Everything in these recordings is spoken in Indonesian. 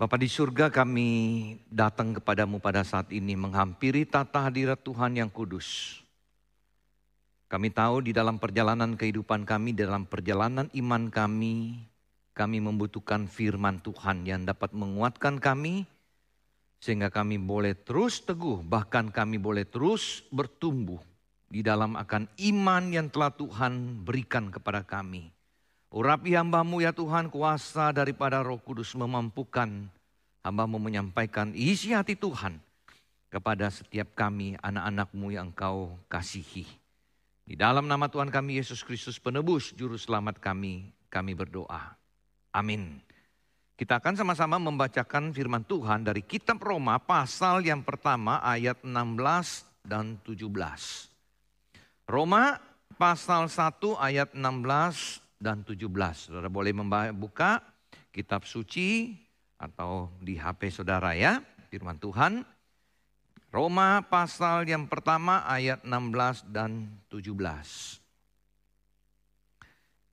Bapa di surga kami datang kepadamu pada saat ini menghampiri tata hadirat Tuhan yang kudus. Kami tahu di dalam perjalanan kehidupan kami, dalam perjalanan iman kami, kami membutuhkan firman Tuhan yang dapat menguatkan kami, sehingga kami boleh terus teguh, bahkan kami boleh terus bertumbuh di dalam akan iman yang telah Tuhan berikan kepada kami. Urapi hambamu ya Tuhan kuasa daripada roh kudus memampukan hambamu menyampaikan isi hati Tuhan kepada setiap kami anak-anakmu yang engkau kasihi. Di dalam nama Tuhan kami Yesus Kristus penebus juru selamat kami, kami berdoa. Amin. Kita akan sama-sama membacakan firman Tuhan dari kitab Roma pasal yang pertama ayat 16 dan 17. Roma pasal 1 ayat 16 dan 17. Saudara boleh membuka kitab suci atau di HP saudara ya, firman Tuhan. Roma pasal yang pertama ayat 16 dan 17.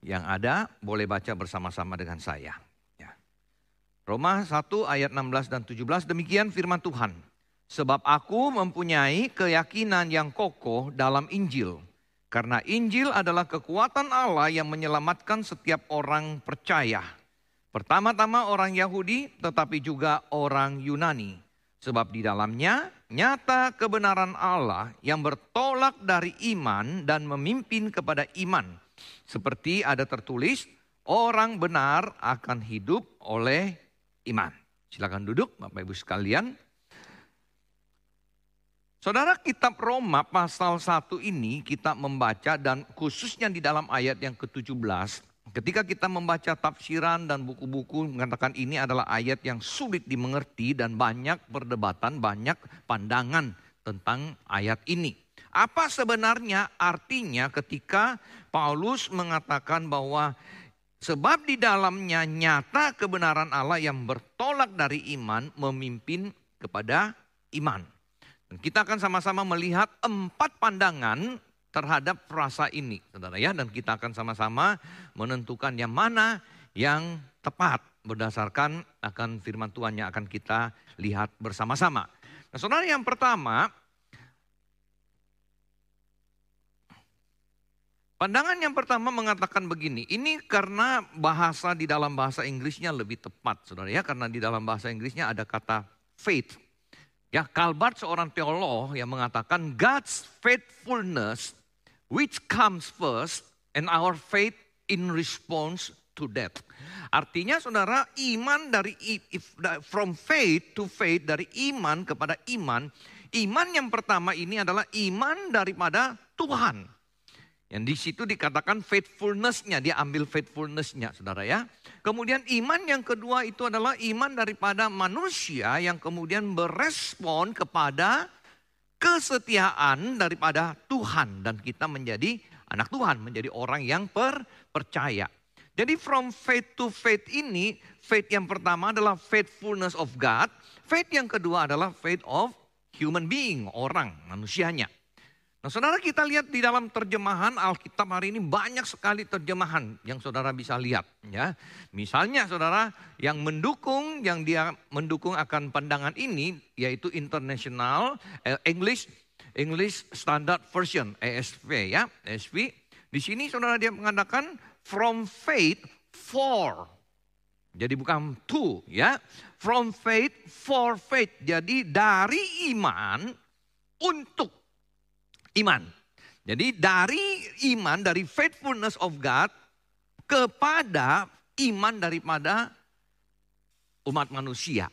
Yang ada boleh baca bersama-sama dengan saya. Ya. Roma 1 ayat 16 dan 17 demikian firman Tuhan. Sebab aku mempunyai keyakinan yang kokoh dalam Injil karena Injil adalah kekuatan Allah yang menyelamatkan setiap orang percaya. Pertama-tama orang Yahudi tetapi juga orang Yunani. Sebab di dalamnya nyata kebenaran Allah yang bertolak dari iman dan memimpin kepada iman. Seperti ada tertulis, orang benar akan hidup oleh iman. Silakan duduk Bapak Ibu sekalian. Saudara kitab Roma pasal 1 ini kita membaca dan khususnya di dalam ayat yang ke-17. Ketika kita membaca tafsiran dan buku-buku mengatakan ini adalah ayat yang sulit dimengerti dan banyak perdebatan, banyak pandangan tentang ayat ini. Apa sebenarnya artinya ketika Paulus mengatakan bahwa sebab di dalamnya nyata kebenaran Allah yang bertolak dari iman memimpin kepada iman. Kita akan sama-sama melihat empat pandangan terhadap frasa ini, saudara ya. Dan kita akan sama-sama menentukan yang mana yang tepat berdasarkan akan firman Tuhan yang akan kita lihat bersama-sama. Nah saudara yang pertama, Pandangan yang pertama mengatakan begini, ini karena bahasa di dalam bahasa Inggrisnya lebih tepat, saudara ya, karena di dalam bahasa Inggrisnya ada kata faith Ya, Kalbart seorang teolog yang mengatakan God's faithfulness which comes first and our faith in response to that. Artinya saudara iman dari from faith to faith dari iman kepada iman. Iman yang pertama ini adalah iman daripada Tuhan. Yang di situ dikatakan faithfulness-nya, dia ambil faithfulness-nya saudara ya. Kemudian iman yang kedua itu adalah iman daripada manusia yang kemudian berespon kepada kesetiaan daripada Tuhan. Dan kita menjadi anak Tuhan, menjadi orang yang per, percaya. Jadi from faith to faith ini, faith yang pertama adalah faithfulness of God. Faith yang kedua adalah faith of human being, orang, manusianya. Nah saudara kita lihat di dalam terjemahan Alkitab hari ini banyak sekali terjemahan yang saudara bisa lihat. ya. Misalnya saudara yang mendukung, yang dia mendukung akan pandangan ini yaitu International eh, English English Standard Version ESV ya, ESV. Di sini saudara dia mengatakan from faith for. Jadi bukan to ya. From faith for faith. Jadi dari iman untuk iman. Jadi dari iman, dari faithfulness of God kepada iman daripada umat manusia.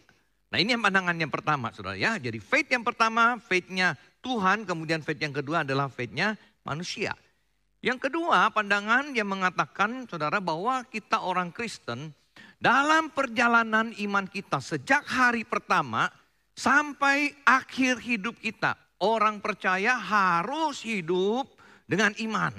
Nah ini yang pandangan yang pertama saudara ya. Jadi faith yang pertama, faithnya Tuhan, kemudian faith yang kedua adalah faithnya manusia. Yang kedua pandangan yang mengatakan saudara bahwa kita orang Kristen dalam perjalanan iman kita sejak hari pertama sampai akhir hidup kita orang percaya harus hidup dengan iman.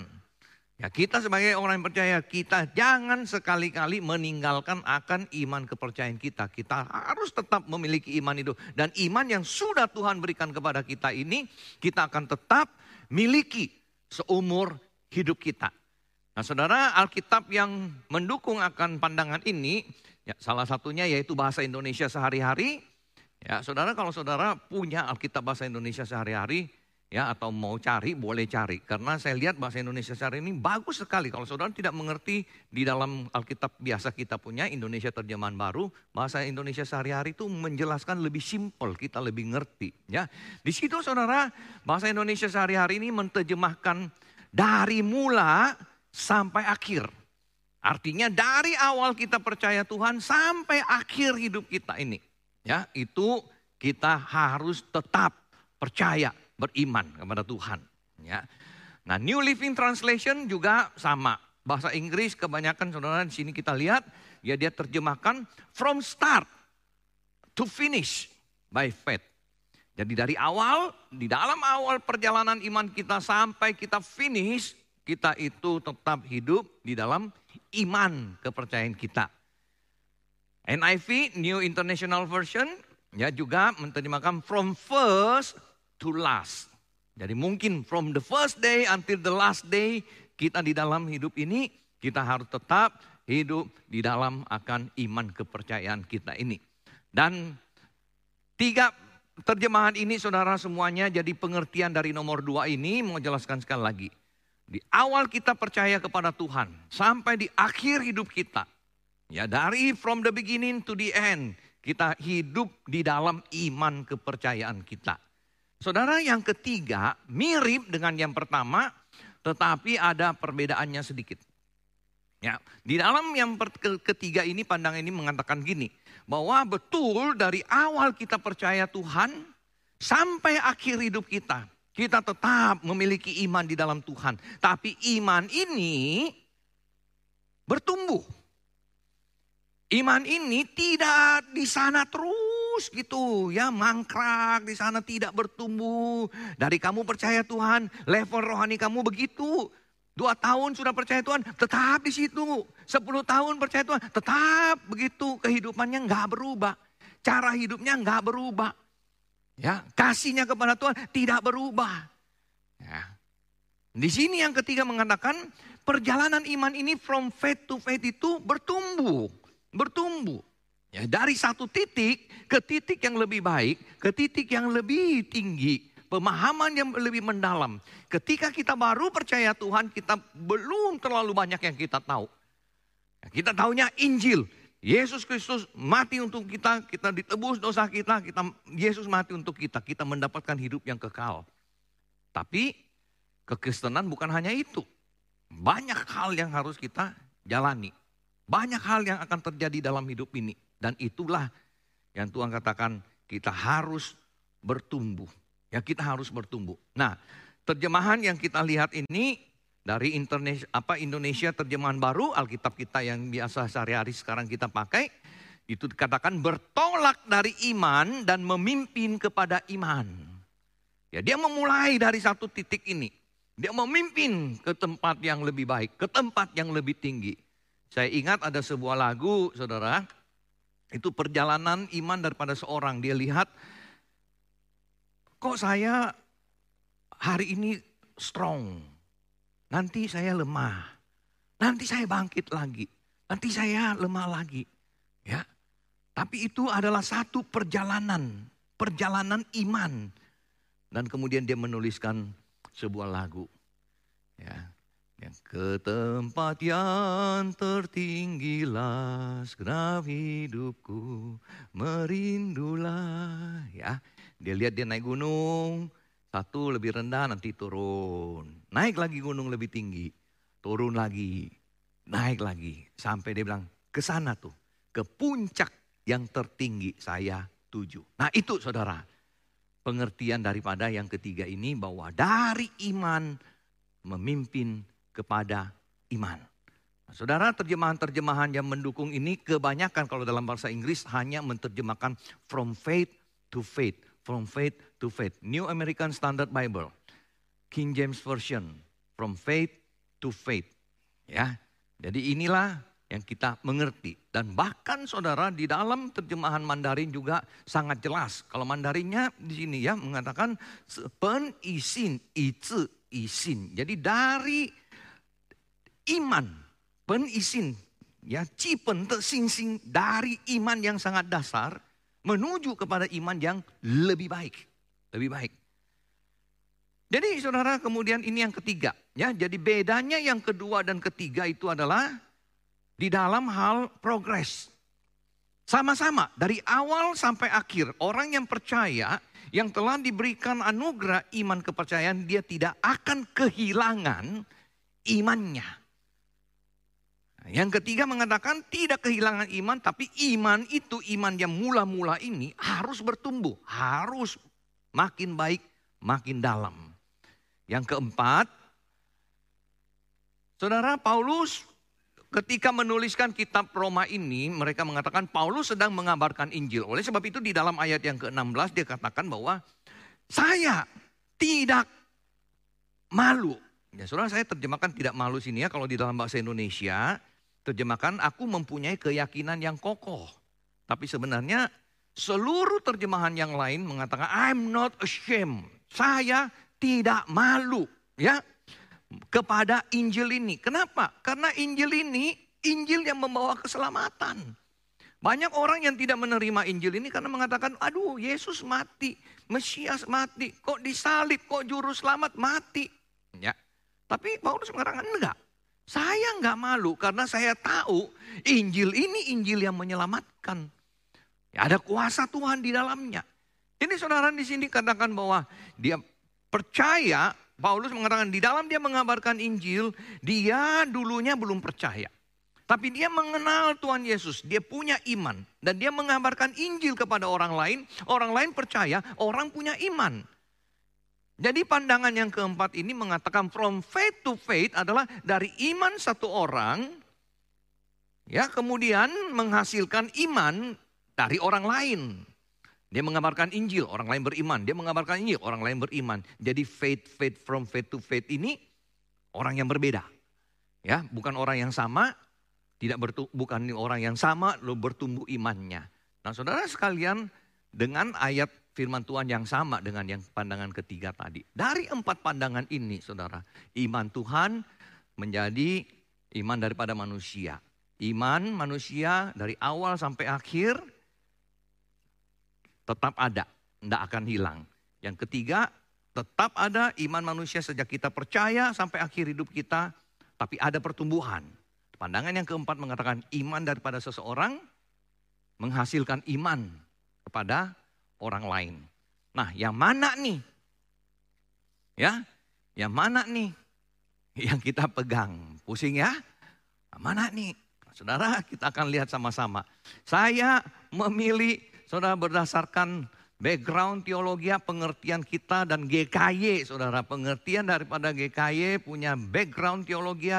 Ya, kita sebagai orang yang percaya, kita jangan sekali-kali meninggalkan akan iman kepercayaan kita. Kita harus tetap memiliki iman itu. Dan iman yang sudah Tuhan berikan kepada kita ini, kita akan tetap miliki seumur hidup kita. Nah saudara, Alkitab yang mendukung akan pandangan ini, Ya, salah satunya yaitu bahasa Indonesia sehari-hari. Ya, saudara kalau saudara punya Alkitab bahasa Indonesia sehari-hari, ya atau mau cari boleh cari. Karena saya lihat bahasa Indonesia sehari ini bagus sekali. Kalau saudara tidak mengerti di dalam Alkitab biasa kita punya Indonesia terjemahan baru bahasa Indonesia sehari-hari itu menjelaskan lebih simpel kita lebih ngerti ya. Di situ saudara bahasa Indonesia sehari-hari ini menerjemahkan dari mula sampai akhir. Artinya dari awal kita percaya Tuhan sampai akhir hidup kita ini ya itu kita harus tetap percaya beriman kepada Tuhan. Ya. Nah, New Living Translation juga sama. Bahasa Inggris kebanyakan saudara di sini kita lihat ya dia terjemahkan from start to finish by faith. Jadi dari awal, di dalam awal perjalanan iman kita sampai kita finish, kita itu tetap hidup di dalam iman kepercayaan kita. NIV, New International Version, ya juga menerjemahkan from first to last. Jadi mungkin from the first day until the last day kita di dalam hidup ini kita harus tetap hidup di dalam akan iman kepercayaan kita ini. Dan tiga terjemahan ini saudara semuanya jadi pengertian dari nomor dua ini mau jelaskan sekali lagi. Di awal kita percaya kepada Tuhan sampai di akhir hidup kita. Ya dari from the beginning to the end kita hidup di dalam iman kepercayaan kita. Saudara yang ketiga mirip dengan yang pertama tetapi ada perbedaannya sedikit. Ya, di dalam yang ketiga ini pandang ini mengatakan gini, bahwa betul dari awal kita percaya Tuhan sampai akhir hidup kita, kita tetap memiliki iman di dalam Tuhan. Tapi iman ini bertumbuh. Iman ini tidak di sana terus gitu ya mangkrak di sana tidak bertumbuh. Dari kamu percaya Tuhan, level rohani kamu begitu. Dua tahun sudah percaya Tuhan, tetap di situ. Sepuluh tahun percaya Tuhan, tetap begitu. Kehidupannya nggak berubah. Cara hidupnya nggak berubah. Ya, kasihnya kepada Tuhan tidak berubah. Ya. Di sini yang ketiga mengatakan perjalanan iman ini from faith to faith itu bertumbuh, bertumbuh. Ya, dari satu titik ke titik yang lebih baik, ke titik yang lebih tinggi, pemahaman yang lebih mendalam. Ketika kita baru percaya Tuhan, kita belum terlalu banyak yang kita tahu. Ya, kita tahunya Injil. Yesus Kristus mati untuk kita, kita ditebus dosa kita, kita Yesus mati untuk kita, kita mendapatkan hidup yang kekal. Tapi kekristenan bukan hanya itu. Banyak hal yang harus kita jalani. Banyak hal yang akan terjadi dalam hidup ini. Dan itulah yang Tuhan katakan kita harus bertumbuh. Ya kita harus bertumbuh. Nah terjemahan yang kita lihat ini dari Indonesia, apa Indonesia terjemahan baru Alkitab kita yang biasa sehari-hari sekarang kita pakai itu dikatakan bertolak dari iman dan memimpin kepada iman. Ya dia memulai dari satu titik ini. Dia memimpin ke tempat yang lebih baik, ke tempat yang lebih tinggi. Saya ingat ada sebuah lagu, saudara, itu perjalanan iman daripada seorang. Dia lihat, kok saya hari ini strong. Nanti saya lemah. Nanti saya bangkit lagi. Nanti saya lemah lagi. Ya. Tapi itu adalah satu perjalanan, perjalanan iman. Dan kemudian dia menuliskan sebuah lagu. Ya. Ke tempat yang tertinggilah segenap hidupku merindulah ya. Dia lihat dia naik gunung, satu lebih rendah nanti turun. Naik lagi gunung lebih tinggi, turun lagi, naik lagi. Sampai dia bilang ke sana tuh, ke puncak yang tertinggi saya tuju. Nah itu saudara, pengertian daripada yang ketiga ini bahwa dari iman memimpin kepada iman. Saudara, terjemahan-terjemahan yang mendukung ini kebanyakan kalau dalam bahasa Inggris hanya menerjemahkan from faith to faith, from faith to faith. New American Standard Bible, King James Version, from faith to faith. Ya. Jadi inilah yang kita mengerti. Dan bahkan saudara di dalam terjemahan Mandarin juga sangat jelas. Kalau Mandarinnya di sini ya mengatakan pen isin, itu isin. Jadi dari iman, penisin ya cipen sing sing dari iman yang sangat dasar menuju kepada iman yang lebih baik, lebih baik. Jadi saudara kemudian ini yang ketiga, ya. Jadi bedanya yang kedua dan ketiga itu adalah di dalam hal progres. Sama-sama dari awal sampai akhir orang yang percaya yang telah diberikan anugerah iman kepercayaan dia tidak akan kehilangan imannya. Yang ketiga mengatakan tidak kehilangan iman tapi iman itu iman yang mula-mula ini harus bertumbuh, harus makin baik, makin dalam. Yang keempat, Saudara Paulus Ketika menuliskan kitab Roma ini, mereka mengatakan Paulus sedang mengabarkan Injil. Oleh sebab itu di dalam ayat yang ke-16 dia katakan bahwa saya tidak malu. Ya, saudara saya terjemahkan tidak malu sini ya kalau di dalam bahasa Indonesia terjemahkan aku mempunyai keyakinan yang kokoh. Tapi sebenarnya seluruh terjemahan yang lain mengatakan I'm not ashamed. Saya tidak malu, ya kepada Injil ini. Kenapa? Karena Injil ini Injil yang membawa keselamatan. Banyak orang yang tidak menerima Injil ini karena mengatakan, aduh Yesus mati, Mesias mati, kok disalib, kok juru selamat mati. Ya. Tapi Paulus mengatakan enggak. Saya enggak malu karena saya tahu Injil ini Injil yang menyelamatkan. Ya, ada kuasa Tuhan di dalamnya. Ini saudara di sini katakan bahwa dia percaya Paulus mengatakan di dalam dia mengabarkan Injil, dia dulunya belum percaya. Tapi dia mengenal Tuhan Yesus, dia punya iman. Dan dia mengabarkan Injil kepada orang lain, orang lain percaya, orang punya iman. Jadi pandangan yang keempat ini mengatakan from faith to faith adalah dari iman satu orang, ya kemudian menghasilkan iman dari orang lain. Dia mengabarkan Injil, orang lain beriman. Dia mengabarkan Injil, orang lain beriman. Jadi faith, faith from faith to faith ini orang yang berbeda. Ya, bukan orang yang sama, tidak bertu, bukan orang yang sama lo bertumbuh imannya. Nah, Saudara sekalian, dengan ayat firman Tuhan yang sama dengan yang pandangan ketiga tadi. Dari empat pandangan ini, Saudara, iman Tuhan menjadi iman daripada manusia. Iman manusia dari awal sampai akhir tetap ada, tidak akan hilang. Yang ketiga, tetap ada iman manusia sejak kita percaya sampai akhir hidup kita, tapi ada pertumbuhan. Pandangan yang keempat mengatakan iman daripada seseorang menghasilkan iman kepada orang lain. Nah, yang mana nih? Ya, yang mana nih? Yang kita pegang. Pusing ya? Mana nih? Saudara, kita akan lihat sama-sama. Saya memilih saudara berdasarkan background teologi pengertian kita dan GKY saudara pengertian daripada GKY punya background teologi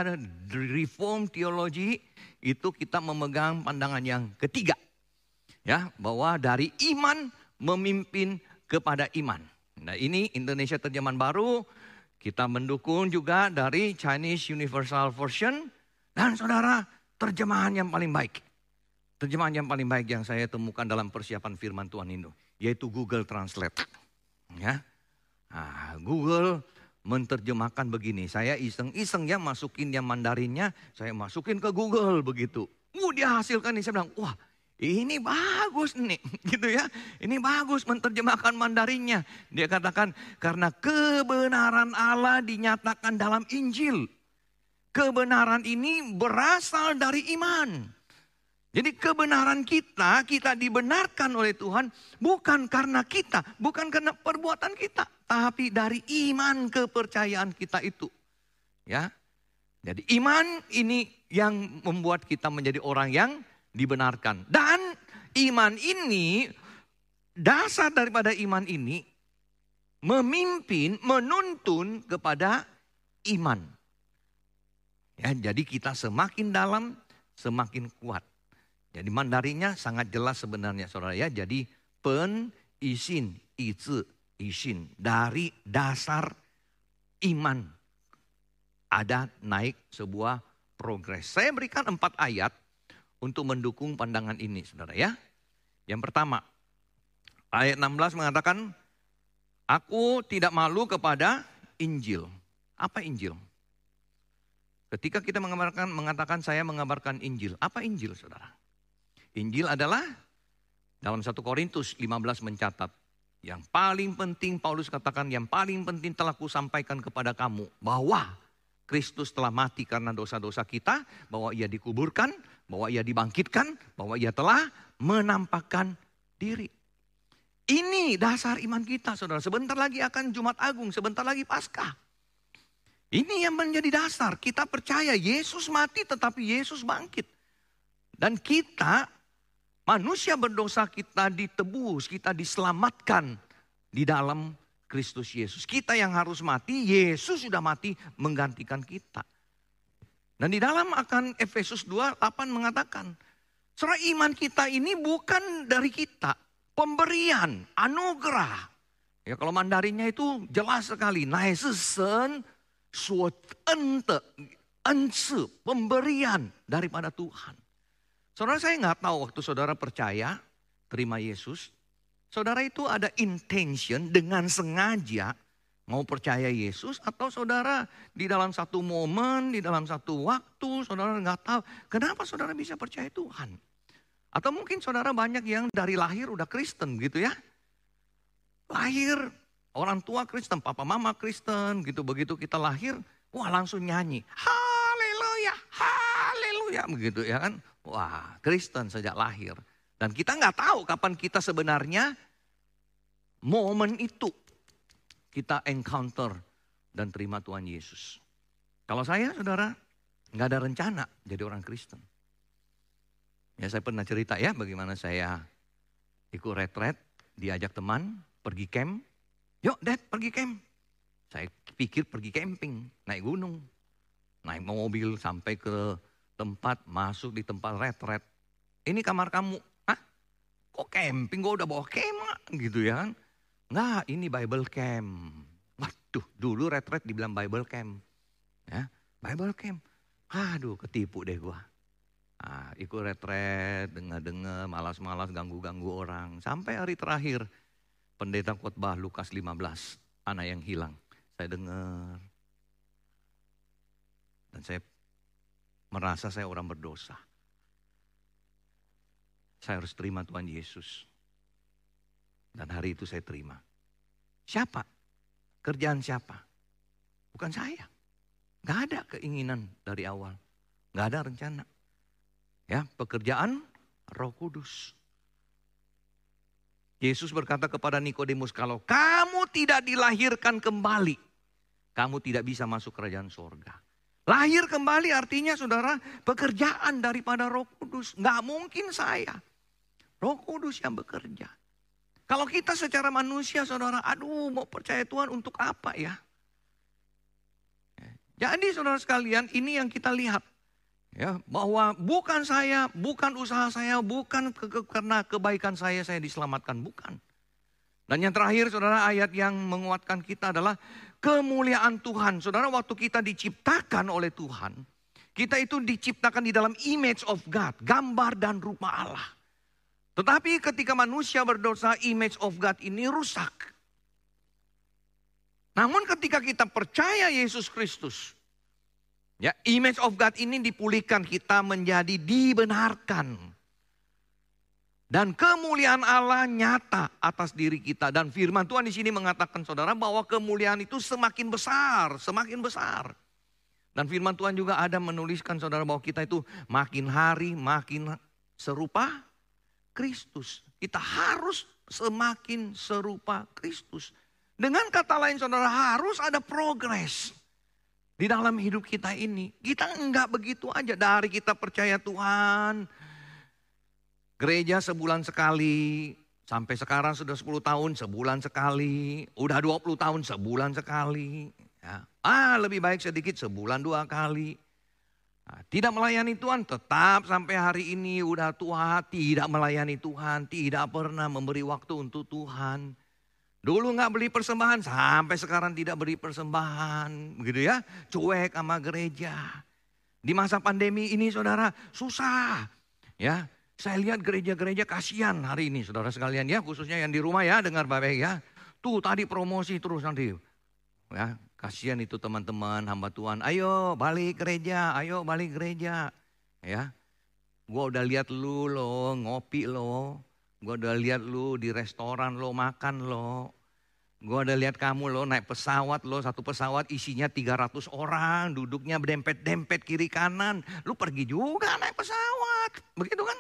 reform teologi itu kita memegang pandangan yang ketiga ya bahwa dari iman memimpin kepada iman. Nah ini Indonesia terjemahan baru. Kita mendukung juga dari Chinese Universal Version. Dan saudara terjemahan yang paling baik. Terjemahan yang paling baik yang saya temukan dalam persiapan firman Tuhan itu, yaitu Google Translate. Ya, nah, Google menerjemahkan begini, saya iseng-iseng ya masukin yang Mandarinnya, saya masukin ke Google begitu. Uh, dia hasilkan ini, saya bilang, wah ini bagus nih, gitu ya. Ini bagus menerjemahkan Mandarinnya. Dia katakan, karena kebenaran Allah dinyatakan dalam Injil. Kebenaran ini berasal dari iman. Jadi kebenaran kita, kita dibenarkan oleh Tuhan bukan karena kita, bukan karena perbuatan kita, tapi dari iman kepercayaan kita itu. Ya. Jadi iman ini yang membuat kita menjadi orang yang dibenarkan. Dan iman ini dasar daripada iman ini memimpin, menuntun kepada iman. Ya, jadi kita semakin dalam, semakin kuat. Jadi mandarinya sangat jelas sebenarnya saudara ya. Jadi pen isin, izi, isin. Dari dasar iman ada naik sebuah progres. Saya berikan empat ayat untuk mendukung pandangan ini saudara ya. Yang pertama, ayat 16 mengatakan, Aku tidak malu kepada Injil. Apa Injil? Ketika kita mengabarkan, mengatakan saya mengabarkan Injil. Apa Injil saudara? Injil adalah dalam 1 Korintus 15 mencatat. Yang paling penting Paulus katakan yang paling penting telah kusampaikan kepada kamu. Bahwa Kristus telah mati karena dosa-dosa kita. Bahwa ia dikuburkan, bahwa ia dibangkitkan, bahwa ia telah menampakkan diri. Ini dasar iman kita saudara. Sebentar lagi akan Jumat Agung, sebentar lagi Paskah. Ini yang menjadi dasar. Kita percaya Yesus mati tetapi Yesus bangkit. Dan kita manusia berdosa kita ditebus, kita diselamatkan di dalam Kristus Yesus. Kita yang harus mati, Yesus sudah mati menggantikan kita. Dan di dalam akan Efesus 2, 8 mengatakan, Saudara iman kita ini bukan dari kita, pemberian, anugerah. Ya kalau mandarinya itu jelas sekali, naisesen suotente, ense, pemberian daripada Tuhan. Saudara saya nggak tahu waktu saudara percaya, terima Yesus, saudara itu ada intention dengan sengaja mau percaya Yesus atau saudara di dalam satu momen, di dalam satu waktu saudara nggak tahu kenapa saudara bisa percaya Tuhan. Atau mungkin saudara banyak yang dari lahir udah Kristen gitu ya. Lahir Orang tua Kristen, papa mama Kristen gitu. Begitu kita lahir, wah langsung nyanyi. Haleluya, haleluya begitu ya kan. Wah Kristen sejak lahir. Dan kita nggak tahu kapan kita sebenarnya momen itu kita encounter dan terima Tuhan Yesus. Kalau saya saudara nggak ada rencana jadi orang Kristen. Ya saya pernah cerita ya bagaimana saya ikut retret, diajak teman pergi camp, Yuk dad pergi camp. Saya pikir pergi camping, naik gunung. Naik mobil sampai ke tempat, masuk di tempat retret. Ini kamar kamu. Hah? Kok camping? Gue udah bawa kema gitu ya kan. Nggak, ini Bible camp. Waduh, dulu retret dibilang Bible camp. Ya, Bible camp. Aduh, ketipu deh gua. Ah, ikut retret, dengar-dengar, malas-malas, ganggu-ganggu orang. Sampai hari terakhir, pendeta khotbah Lukas 15, anak yang hilang. Saya dengar. Dan saya merasa saya orang berdosa. Saya harus terima Tuhan Yesus. Dan hari itu saya terima. Siapa? Kerjaan siapa? Bukan saya. Gak ada keinginan dari awal. Gak ada rencana. Ya, pekerjaan Roh Kudus. Yesus berkata kepada Nikodemus, kalau kamu tidak dilahirkan kembali, kamu tidak bisa masuk kerajaan sorga. Lahir kembali artinya saudara pekerjaan daripada roh kudus. Nggak mungkin saya. Roh kudus yang bekerja. Kalau kita secara manusia saudara, aduh mau percaya Tuhan untuk apa ya? Jadi saudara sekalian ini yang kita lihat ya bahwa bukan saya, bukan usaha saya, bukan ke, karena kebaikan saya saya diselamatkan, bukan. Dan yang terakhir saudara ayat yang menguatkan kita adalah kemuliaan Tuhan. Saudara waktu kita diciptakan oleh Tuhan, kita itu diciptakan di dalam image of God, gambar dan rupa Allah. Tetapi ketika manusia berdosa, image of God ini rusak. Namun ketika kita percaya Yesus Kristus, Ya, image of God ini dipulihkan kita menjadi dibenarkan. Dan kemuliaan Allah nyata atas diri kita dan firman Tuhan di sini mengatakan saudara bahwa kemuliaan itu semakin besar, semakin besar. Dan firman Tuhan juga ada menuliskan saudara bahwa kita itu makin hari makin serupa Kristus. Kita harus semakin serupa Kristus. Dengan kata lain saudara harus ada progres. Di dalam hidup kita ini, kita enggak begitu aja dari kita percaya Tuhan. Gereja sebulan sekali, sampai sekarang sudah 10 tahun sebulan sekali, udah 20 tahun sebulan sekali. Ya. Ah lebih baik sedikit sebulan dua kali. Nah, tidak melayani Tuhan tetap sampai hari ini udah tua, tidak melayani Tuhan, tidak pernah memberi waktu untuk Tuhan. Dulu nggak beli persembahan, sampai sekarang tidak beri persembahan. Begitu ya, cuek sama gereja. Di masa pandemi ini saudara, susah. Ya, saya lihat gereja-gereja kasihan hari ini saudara sekalian ya, khususnya yang di rumah ya, dengar Bapak ya. Tuh tadi promosi terus nanti. Ya, Kasihan itu teman-teman hamba Tuhan. Ayo balik gereja, ayo balik gereja. Ya, gue udah lihat lu lo ngopi lo. Gue udah lihat lu di restoran lo makan lo. Gue udah lihat kamu lo naik pesawat lo, satu pesawat isinya 300 orang, duduknya dempet-dempet kiri kanan. Lu pergi juga naik pesawat, begitu kan?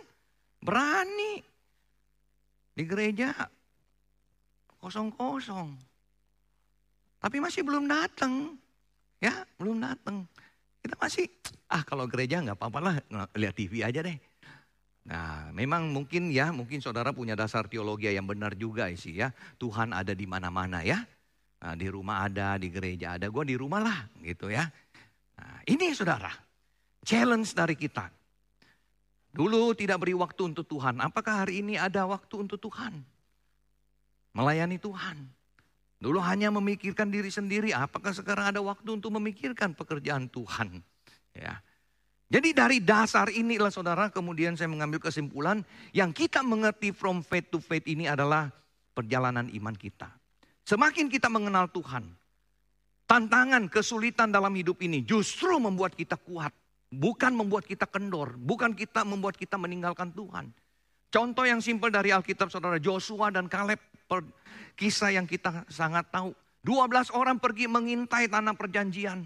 Berani. Di gereja kosong-kosong. Tapi masih belum datang. Ya, belum datang. Kita masih, ah kalau gereja nggak apa-apa lah, lihat TV aja deh. Nah, memang mungkin ya, mungkin saudara punya dasar teologi yang benar juga sih ya. Tuhan ada di mana-mana ya. Nah, di rumah ada, di gereja ada, gue di rumah lah gitu ya. Nah, ini saudara, challenge dari kita. Dulu tidak beri waktu untuk Tuhan, apakah hari ini ada waktu untuk Tuhan? Melayani Tuhan. Dulu hanya memikirkan diri sendiri, apakah sekarang ada waktu untuk memikirkan pekerjaan Tuhan? Ya. Jadi dari dasar inilah saudara kemudian saya mengambil kesimpulan yang kita mengerti from faith to faith ini adalah perjalanan iman kita. Semakin kita mengenal Tuhan, tantangan, kesulitan dalam hidup ini justru membuat kita kuat. Bukan membuat kita kendor, bukan kita membuat kita meninggalkan Tuhan. Contoh yang simpel dari Alkitab saudara Joshua dan Kaleb kisah yang kita sangat tahu. 12 orang pergi mengintai tanah perjanjian.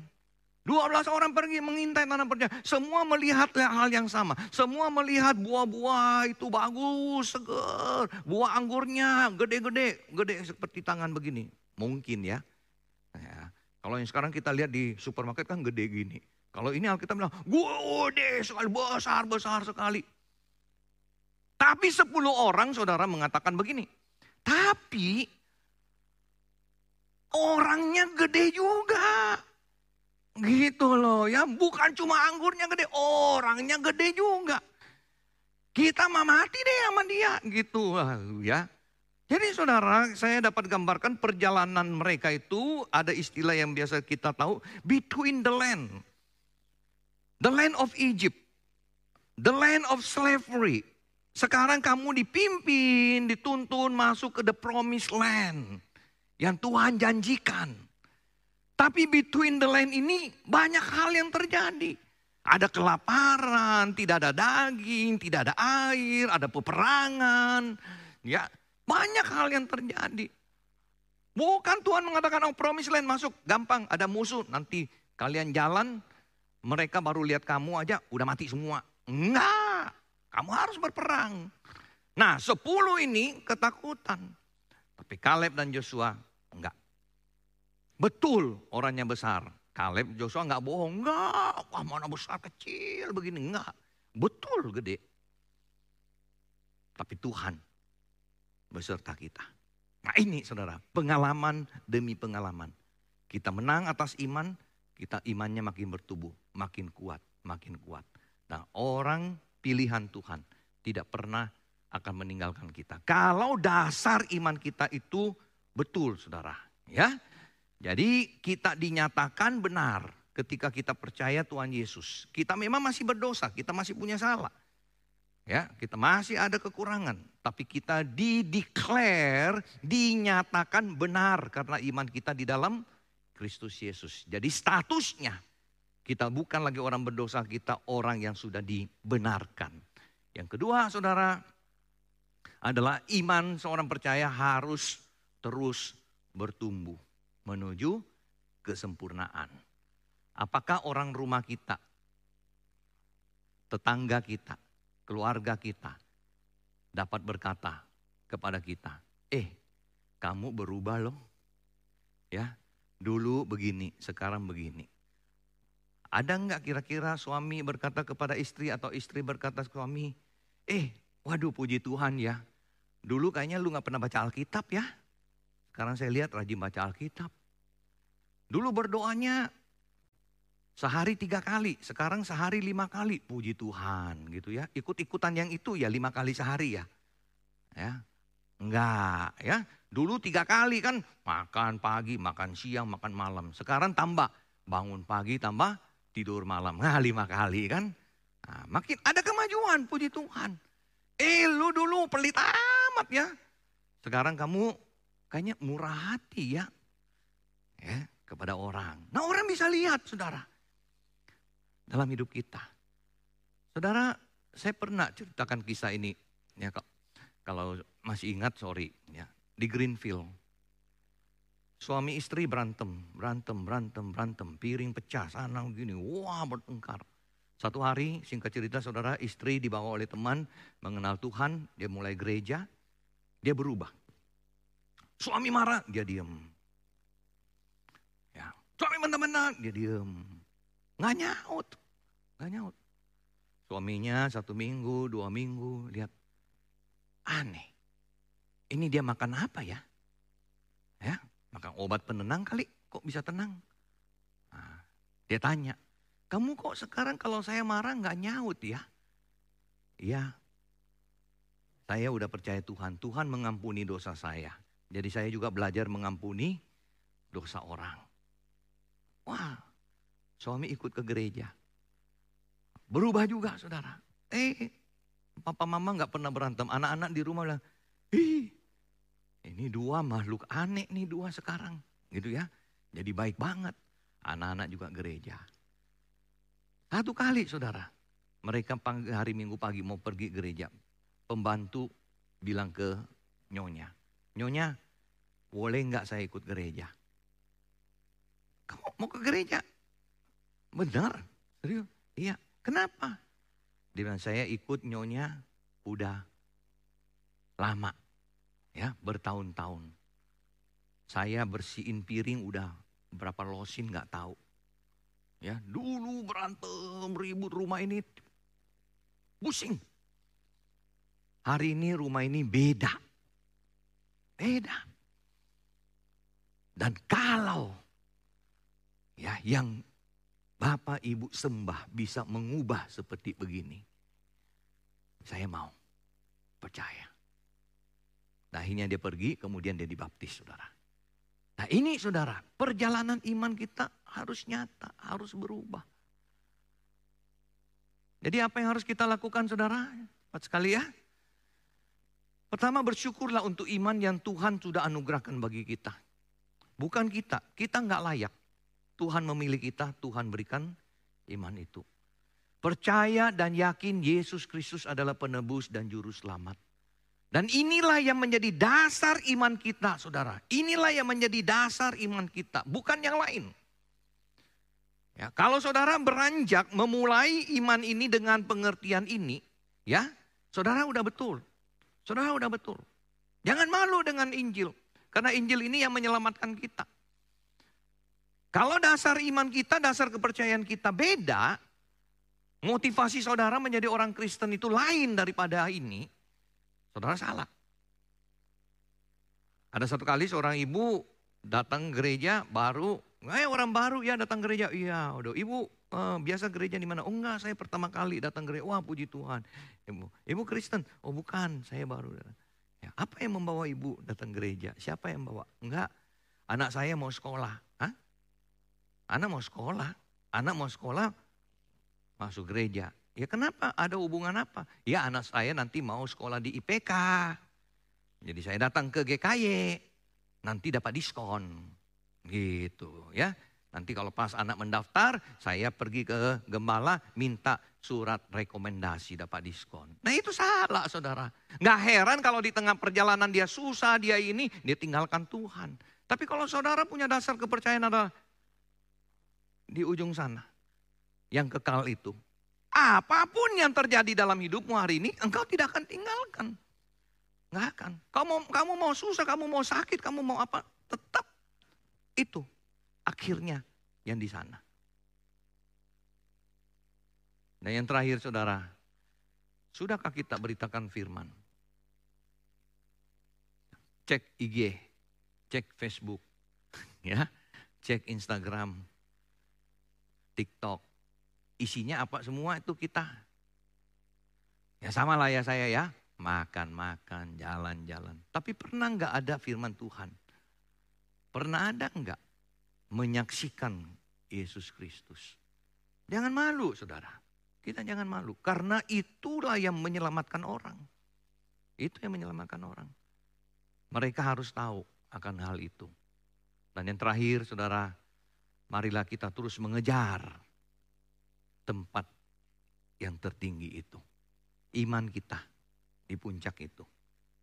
12 orang pergi mengintai tanah perjanjian. Semua melihat hal yang sama. Semua melihat buah-buah itu bagus, segar. Buah anggurnya gede-gede. Gede seperti tangan begini. Mungkin ya. ya. Kalau yang sekarang kita lihat di supermarket kan gede gini. Kalau ini Alkitab bilang, gede sekali, besar-besar sekali. Tapi 10 orang saudara mengatakan begini. Tapi orangnya gede juga. Gitu loh ya, bukan cuma anggurnya gede, orangnya gede juga. Kita mah mati deh sama dia gitu ya. Jadi saudara, saya dapat gambarkan perjalanan mereka itu ada istilah yang biasa kita tahu, between the land. The land of Egypt. The land of slavery. Sekarang kamu dipimpin, dituntun masuk ke the promised land. Yang Tuhan janjikan. Tapi between the land ini banyak hal yang terjadi. Ada kelaparan, tidak ada daging, tidak ada air, ada peperangan. Ya, banyak hal yang terjadi. Bukan Tuhan mengatakan oh promise land masuk, gampang, ada musuh. Nanti kalian jalan, mereka baru lihat kamu aja udah mati semua. Enggak, kamu harus berperang. Nah sepuluh ini ketakutan. Tapi Kaleb dan Joshua enggak. Betul orangnya besar. Kaleb Joshua enggak bohong. Enggak, wah mana besar kecil begini. Enggak, betul gede. Tapi Tuhan beserta kita. Nah ini saudara, pengalaman demi pengalaman. Kita menang atas iman, kita imannya makin bertumbuh, makin kuat, makin kuat. Nah orang pilihan Tuhan tidak pernah akan meninggalkan kita. Kalau dasar iman kita itu betul saudara. ya. Jadi kita dinyatakan benar ketika kita percaya Tuhan Yesus. Kita memang masih berdosa, kita masih punya salah. Ya, kita masih ada kekurangan, tapi kita dideklar, dinyatakan benar karena iman kita di dalam Kristus Yesus. Jadi statusnya kita bukan lagi orang berdosa, kita orang yang sudah dibenarkan. Yang kedua, Saudara, adalah iman seorang percaya harus terus bertumbuh menuju kesempurnaan. Apakah orang rumah kita, tetangga kita, keluarga kita dapat berkata kepada kita, "Eh, kamu berubah loh." Ya, dulu begini, sekarang begini. Ada enggak kira-kira suami berkata kepada istri atau istri berkata suami, "Eh, waduh puji Tuhan ya. Dulu kayaknya lu nggak pernah baca Alkitab ya. Sekarang saya lihat rajin baca Alkitab. Dulu berdoanya Sehari tiga kali, sekarang sehari lima kali. Puji Tuhan gitu ya. Ikut-ikutan yang itu ya lima kali sehari ya. Ya, enggak ya. Dulu tiga kali kan makan pagi, makan siang, makan malam. Sekarang tambah bangun pagi tambah tidur malam. Nah lima kali kan. Nah, makin ada kemajuan puji Tuhan. Eh lu dulu pelit amat ya. Sekarang kamu kayaknya murah hati ya. Ya, kepada orang. Nah orang bisa lihat saudara. Dalam hidup kita. Saudara, saya pernah ceritakan kisah ini. Ya, kalau masih ingat, sorry. Ya, di Greenfield. Suami istri berantem, berantem, berantem, berantem. Piring pecah, sana begini. Wah bertengkar. Satu hari, singkat cerita saudara, istri dibawa oleh teman, mengenal Tuhan, dia mulai gereja, dia berubah. Suami marah, dia diem. Ya. Suami mentah-mentah, dia diem. Nggak nyaut, nggak nyaut. Suaminya satu minggu, dua minggu, lihat. Aneh. Ini dia makan apa ya? Ya, makan obat penenang kali, kok bisa tenang? Nah, dia tanya, kamu kok sekarang kalau saya marah nggak nyaut ya? Iya, saya udah percaya Tuhan. Tuhan mengampuni dosa saya. Jadi saya juga belajar mengampuni dosa orang. Wah, suami ikut ke gereja. Berubah juga saudara. Eh, papa mama nggak pernah berantem. Anak-anak di rumah bilang, ih, ini dua makhluk aneh nih dua sekarang. Gitu ya. Jadi baik banget. Anak-anak juga gereja. Satu kali saudara, mereka hari minggu pagi mau pergi gereja. Pembantu bilang ke nyonya, nyonya boleh nggak saya ikut gereja? Kamu mau ke gereja? Benar? Serius? Iya. Kenapa? Dia bilang saya ikut nyonya udah lama. Ya bertahun-tahun. Saya bersihin piring udah berapa losin nggak tahu. Ya, dulu berantem, ribut rumah ini pusing. Hari ini rumah ini beda. Beda. Dan kalau ya yang Bapak Ibu sembah bisa mengubah seperti begini. Saya mau percaya. Nah akhirnya dia pergi, kemudian dia dibaptis saudara. Nah ini saudara, perjalanan iman kita harus nyata, harus berubah. Jadi apa yang harus kita lakukan saudara? Cepat sekali ya. Pertama bersyukurlah untuk iman yang Tuhan sudah anugerahkan bagi kita. Bukan kita, kita nggak layak. Tuhan memilih kita, Tuhan berikan iman itu. Percaya dan yakin Yesus Kristus adalah penebus dan juru selamat. Dan inilah yang menjadi dasar iman kita, saudara. Inilah yang menjadi dasar iman kita, bukan yang lain. Ya, kalau saudara beranjak memulai iman ini dengan pengertian ini, ya, saudara udah betul. Saudara udah betul. Jangan malu dengan Injil, karena Injil ini yang menyelamatkan kita. Kalau dasar iman kita, dasar kepercayaan kita beda, motivasi saudara menjadi orang Kristen itu lain daripada ini, Saudara salah. Ada satu kali seorang ibu datang gereja baru, eh orang baru ya datang gereja, iya udah ibu uh, biasa gereja di mana? Oh enggak, saya pertama kali datang gereja, wah puji Tuhan. Ibu, ibu Kristen, oh bukan, saya baru. Ya, apa yang membawa ibu datang gereja? Siapa yang bawa? Enggak, anak saya mau sekolah. Hah? Anak mau sekolah, anak mau sekolah masuk gereja. Ya kenapa? Ada hubungan apa? Ya anak saya nanti mau sekolah di IPK. Jadi saya datang ke GKY, nanti dapat diskon. Gitu ya. Nanti kalau pas anak mendaftar, saya pergi ke gembala minta surat rekomendasi dapat diskon. Nah itu salah saudara. Nggak heran kalau di tengah perjalanan dia susah, dia ini, dia tinggalkan Tuhan. Tapi kalau saudara punya dasar kepercayaan adalah di ujung sana. Yang kekal itu Apa pun yang terjadi dalam hidupmu hari ini, engkau tidak akan tinggalkan. Enggak akan. Kamu, kamu mau susah, kamu mau sakit, kamu mau apa, tetap itu akhirnya yang di sana. Dan yang terakhir saudara, sudahkah kita beritakan firman? Cek IG, cek Facebook, ya, cek Instagram, TikTok, isinya apa semua itu kita. Ya sama lah ya saya ya, makan-makan, jalan-jalan. Tapi pernah nggak ada firman Tuhan? Pernah ada nggak menyaksikan Yesus Kristus? Jangan malu saudara. Kita jangan malu. Karena itulah yang menyelamatkan orang. Itu yang menyelamatkan orang. Mereka harus tahu akan hal itu. Dan yang terakhir saudara, marilah kita terus mengejar tempat yang tertinggi itu. Iman kita di puncak itu.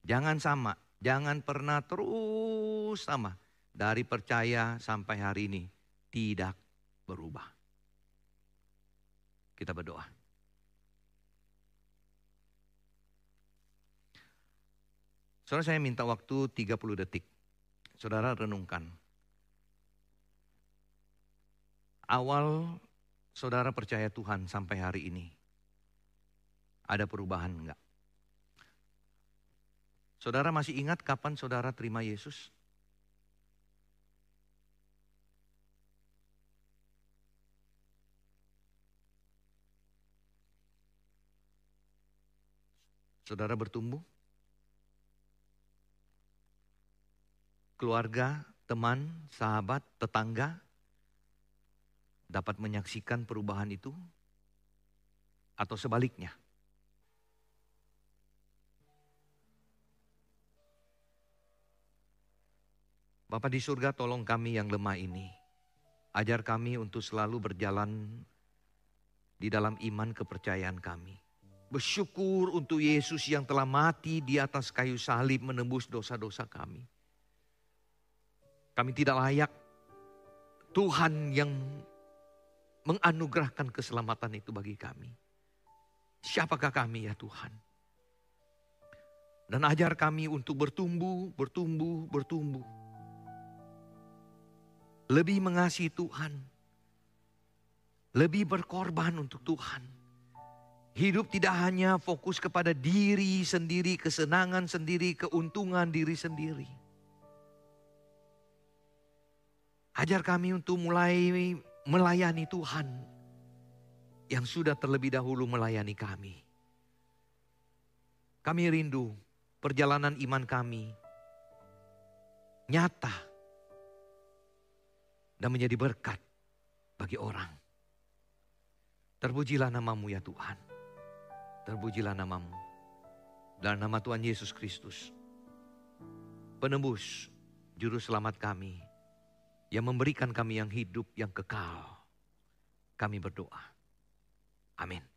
Jangan sama, jangan pernah terus sama. Dari percaya sampai hari ini tidak berubah. Kita berdoa. Saudara saya minta waktu 30 detik. Saudara renungkan. Awal saudara percaya Tuhan sampai hari ini. Ada perubahan enggak? Saudara masih ingat kapan saudara terima Yesus? Saudara bertumbuh? keluarga, teman, sahabat, tetangga dapat menyaksikan perubahan itu? Atau sebaliknya? Bapak di surga tolong kami yang lemah ini. Ajar kami untuk selalu berjalan di dalam iman kepercayaan kami. Bersyukur untuk Yesus yang telah mati di atas kayu salib menembus dosa-dosa kami. Kami tidak layak Tuhan yang menganugerahkan keselamatan itu bagi kami. Siapakah kami ya Tuhan? Dan ajar kami untuk bertumbuh, bertumbuh, bertumbuh. Lebih mengasihi Tuhan. Lebih berkorban untuk Tuhan. Hidup tidak hanya fokus kepada diri sendiri, kesenangan sendiri, keuntungan diri sendiri Ajar kami untuk mulai melayani Tuhan yang sudah terlebih dahulu melayani kami. Kami rindu perjalanan iman kami nyata dan menjadi berkat bagi orang. Terpujilah namamu ya Tuhan. Terpujilah namamu. Dalam nama Tuhan Yesus Kristus. Penembus juru selamat kami yang memberikan kami yang hidup yang kekal. Kami berdoa. Amin.